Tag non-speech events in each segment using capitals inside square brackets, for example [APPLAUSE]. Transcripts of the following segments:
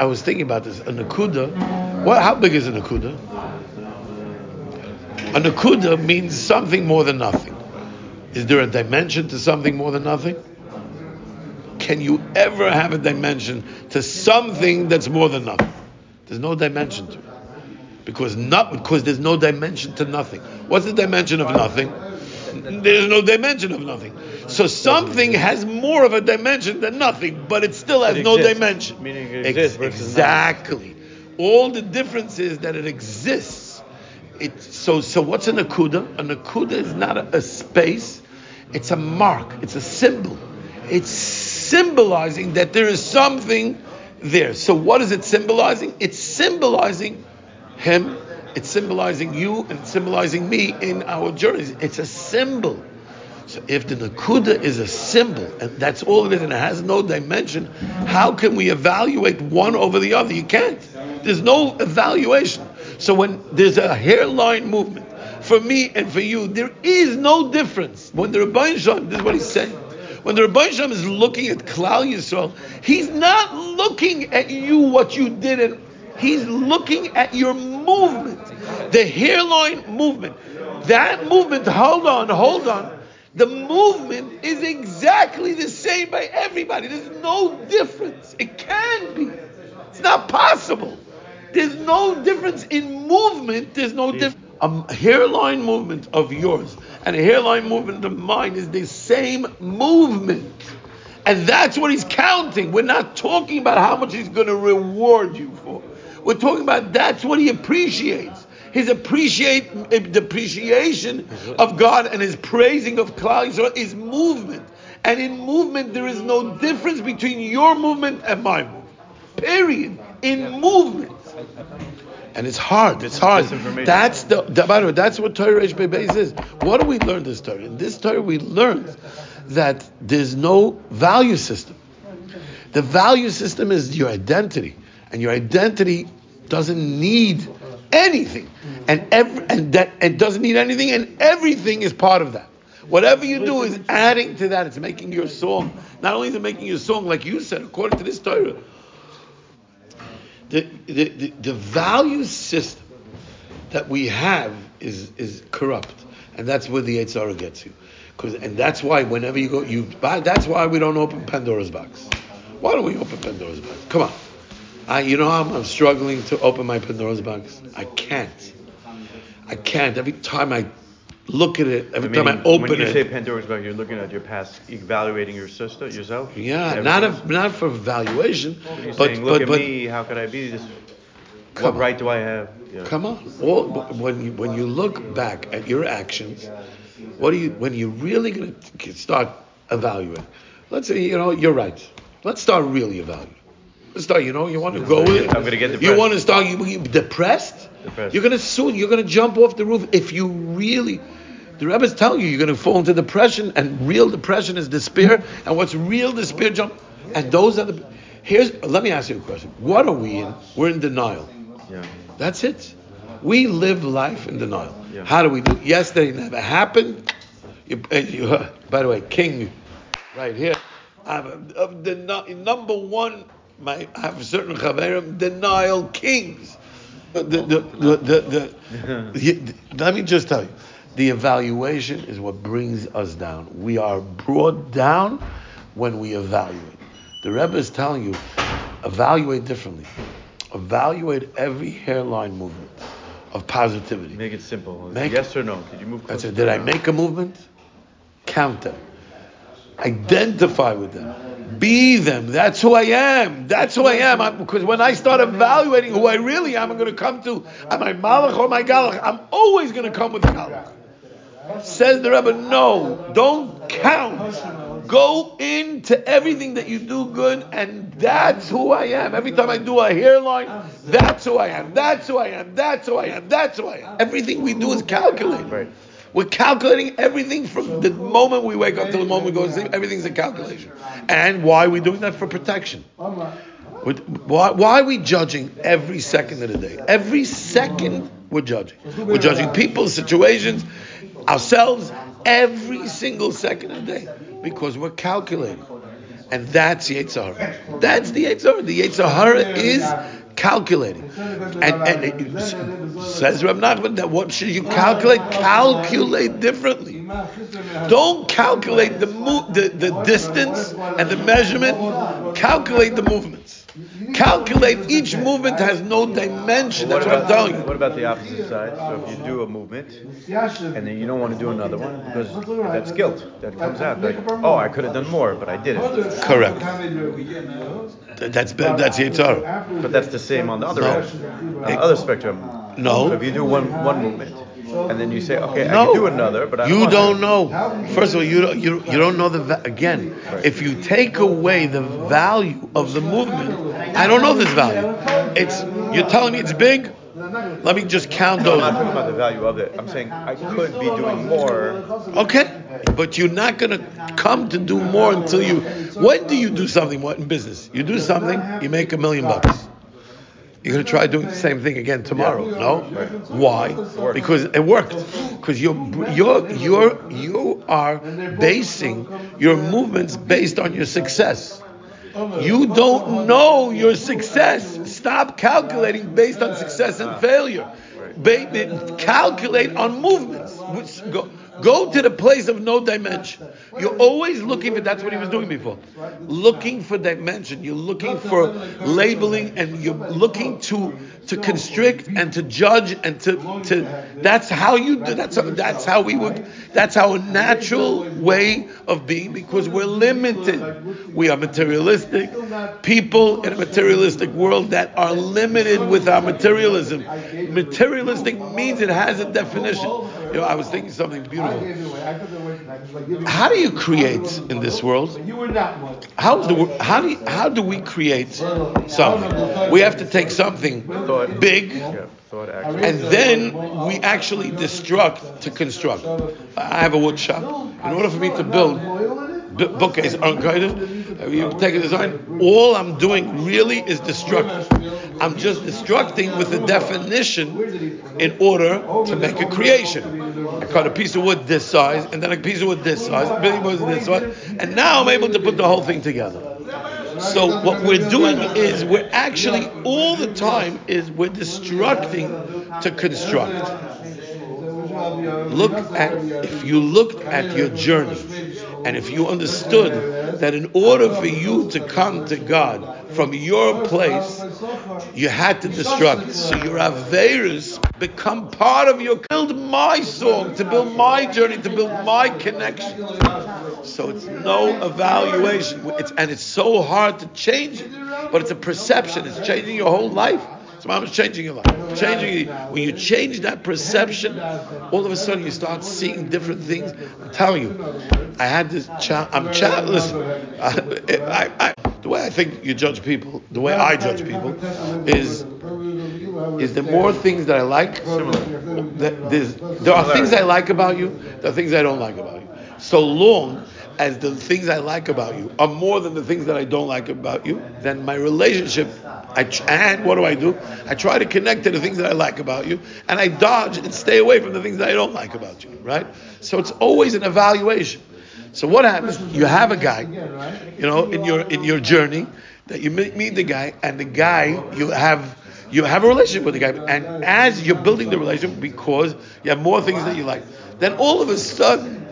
I was thinking about this. A nakuda. What? How big is a nakuda? A nakuda means something more than nothing. Is there a dimension to something more than nothing? Can you ever have a dimension to something that's more than nothing? There's no dimension to it. Because not because there's no dimension to nothing. What's the dimension of nothing? There's no dimension of nothing. So something has more of a dimension than nothing, but it still has It no exists, dimension. meaning it exists versus exactly. All the difference is that it exists. It, so, so what's a nakuda? A nakuda is not a, a space. It's a mark. It's a symbol. It's symbolizing that there is something there. So what is it symbolizing? It's symbolizing him. It's symbolizing you and it's symbolizing me in our journeys. It's a symbol. So if the nakuda is a symbol and that's all it is and it has no dimension, how can we evaluate one over the other? You can't. There's no evaluation. So when there's a hairline movement for me and for you, there is no difference. When the Ribono Shel Olam, this is what he's saying. When the Ribono Shel Olam is looking at Klal Yisrael, he's not looking at you what you did and He's looking at your movement, the hairline movement. That movement, hold on, hold on. The movement is exactly the same by everybody. There's no difference. It can be. It's not possible. There's no difference in movement. There's no difference. A hairline movement of yours and a hairline movement of mine is the same movement. And that's what he's counting. We're not talking about how much he's going to reward you for. We're talking about that's what he appreciates. His appreciate eh, the appreciation of God and his praising of Klal Yisrael is movement. And in movement, there is no difference between your movement and my movement. Period. In movement. And it's hard. It's hard. That's the, the by the way, that's what Torah Reish Beis is. What do we learn this Torah? In this Torah, we learn that there's no value system. The value system is your identity, and your identity doesn't need anything, and every and that it doesn't need anything, and everything is part of that. Whatever you do is adding to that. It's making your song. Not only is it making your song, like you said, according to this Torah, the, the, the, the value system that we have is is corrupt, and that's where the Yetzer Hara gets you. Cause, and that's why whenever you go, you buy. that's why we don't open Pandora's box. Why don't we open Pandora's box? Come on. I, you know how I'm, I'm struggling to open my Pandora's box? I can't. I can't. Every time I look at it, every time I open it. when you it. say Pandora's box, you're looking at your past, evaluating your sister, yourself. yeah, not a, not for valuation, You're but saying, but look at but me. How could I be this? Come What on. right do I have? Yeah. Come on. All, when you when you look back at your actions, what do you when you're really going to start evaluating? Let's say you know you're right. Let's start really evaluating. Start. You know you want to go with it. I'm gonna get depressed. You want to start you, you depressed? Depressed. You're going to soon. You're going to jump off the roof if you really. The Rebbe is telling you you're going to fall into depression, and real depression is despair. And what's real despair? Jump. And those are the. Here's. Let me ask you a question. What are we in? We're in denial. Yeah. That's it. We live life in denial. Yeah. How do we do? Yesterday never happened. You, and you, uh, [LAUGHS] by the way, King, right here. I have a, of the nu- number one. My I have certain chaverim denial kings. The [LAUGHS] the the, let me just tell you, the evaluation is what brings us down. We are brought down when we evaluate. The Rebbe is telling you, evaluate differently. Evaluate every hairline movement of positivity. Make it simple. Make- yes or no? Could you move? That's it. Did I make a movement? Count them. Identify with them. Be them. That's who I am. That's who I am. I'm- because when I start evaluating who I really am, I'm going to come to, am I Malach or my Galach? I'm always going to come with Galach. Says the Rebbe, no, don't count. Go into everything that you do good, and that's who I am. Every time I do a hairline, that's who I am. That's who I am. That's who I am. That's who I am. Everything we do is calculated. Right. We're calculating everything from the moment we wake up till the moment we go to sleep. Everything's a calculation. And why are we doing that? For protection. Why, why are we judging every second of the day? Every second we're judging. We're judging people, situations, ourselves, every single second of the day. Because we're calculating. And that's Yetzer Hara. That's the Yetzer Hara. The Yetzer Hara is calculating. And, and it says Rab Nachman that what should you calculate? Calculate differently. Don't calculate the, mo- the, the distance and the measurement. Calculate the movements. Calculate each movement has no dimension. That's what I'm telling you. What about the opposite side? So if you do a movement and then you don't want to do another one because that's guilt that comes out. Like, oh, I could have done more, but I didn't. Correct. That's that's Yetzer Hara. But that's the same on the other No. end, the other spectrum. No. So if you do one one movement and then you say, okay, I can do another, but I you don't know. First of all, you don't, you, you don't know the va- again. If you take away the value of the movement, I don't know this value. It's you're telling me it's big. Let me just count No, I'm not talking about the value of it. I'm saying I could be doing more. Okay, but you're not gonna come to do more until you. When do you do something? What in business? You do something, you make a million bucks. You're gonna try doing the same thing again tomorrow. No, why? Because it worked. Because you're you're you're you are basing your movements based on your success. You don't know your success. Stop calculating based on success and failure. Ba- calculate on movements. Which go, go to the place of no dimension. You're always looking for. That's what he was doing before. Looking for dimension. You're looking for labeling, and you're looking to to constrict and to judge and to to. That's how you do. That's how, that's how we would. That's our natural way of being because we're limited. We are materialistic people in a materialistic world that are limited with our materialism. Materialistic means it has a definition. You know, I was thinking something beautiful. How do you create in this world? How do how do how do we create something? We have to take something big and then we actually destruct to construct. I have a wood shop. In order for me to build bu- bookcase unguided, you take a design. All I'm doing really is destructive. I'm just destructing with a definition in order to make a creation. I cut a piece of wood this size, and then a piece of wood this size, a piece of wood this size, and now I'm able to put the whole thing together. So what we're doing is we're actually all the time is we're destructing to construct. Look at if you looked at your journey and if you understood that in order for you to come to God from your place, you had to destruct. So your Averis become part of your build my song, to build my journey, to build my connection. So it's no evaluation. It's, and it's so hard to change it. But it's a perception. It's changing your whole life. So mom is changing your life. Changing when you change that perception, all of a sudden you start seeing different things. I'm telling you, I had this child. I'm child. Listen, I, I, I, the way I think you judge people, the way I judge people, is is there more things that I like? There are things I like about you. There are things I don't like about you. So long as the things I like about you are more than the things that I don't like about you, then my relationship, I and what do I do? I try to connect to the things that I like about you, and I dodge and stay away from the things that I don't like about you, right? So it's always an evaluation. So what happens? You have a guy, you know, in your in your journey that you meet, meet the guy, and the guy you have you have a relationship with the guy, and as you're building the relationship, because you have more things that you like, then all of a sudden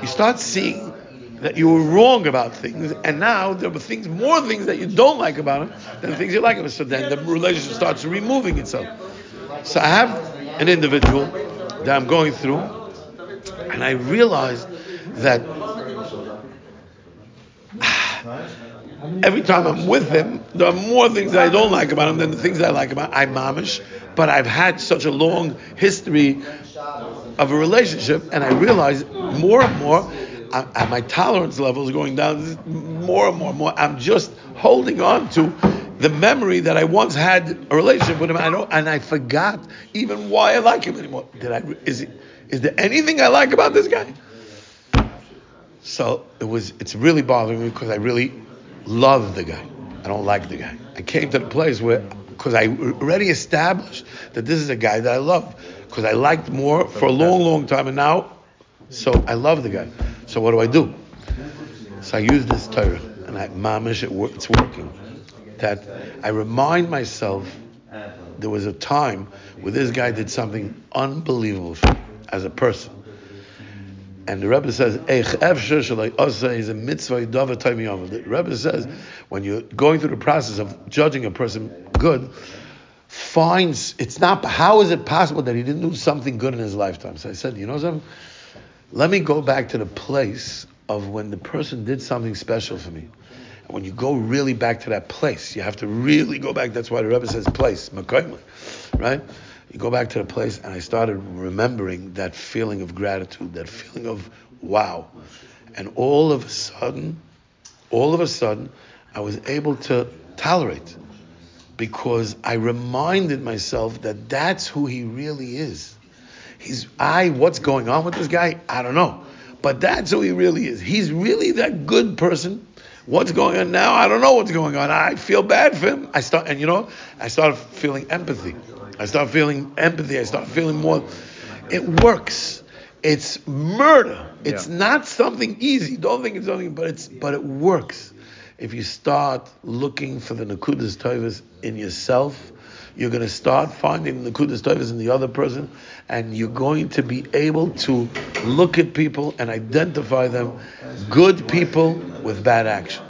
you start seeing that you were wrong about things, and now there were things, more things that you don't like about him than things you like about him. So then the relationship starts removing itself. So I have an individual that I'm going through, and I realized that [SIGHS] every time I'm with him, there are more things that I don't like about him than the things I like about him. I'm mamish, but I've had such a long history of a relationship, and I realize more and more, I, I- my tolerance level is going down more and more and more. I'm just holding on to the memory that I once had a relationship with him. I don't, and I forgot even why I like him anymore. Did I? Is it? Is there anything I like about this guy? So it was. It's really bothering me because I really love the guy. I don't like the guy. I came to the place where, because I already established that this is a guy that I love, because I liked more for a long, long time, and now, so I love the guy. So what do I do? So I use this Torah, and I, mamish, it, it's working. That I remind myself there was a time where this guy did something unbelievable as a person. And the Rebbe says, is a mitzvah The Rebbe says, when you're going through the process of judging a person good, finds it's not how is it possible that he didn't do something good in his lifetime? So I said, you know something? Let me go back to the place of when the person did something special for me. And when you go really back to that place, you have to really go back. That's why the Rebbe says place, right? You go back to the place, and I started remembering that feeling of gratitude, that feeling of wow. And all of a sudden, all of a sudden, I was able to tolerate because I reminded myself that that's who he really is. He's I. What's going on with this guy? I don't know, but that's who he really is. He's really that good person. What's going on now? I don't know what's going on. I feel bad for him. I start, and you know, I start feeling empathy. I start feeling empathy. I start feeling more. It works. It's murder. It's yeah. not something easy. Don't think it's something, but it's but it works. If you start looking for the nakudas tovas in yourself, you're going to start finding the nakudas tovas in the other person, and you're going to be able to look at people and identify them, good people with bad action.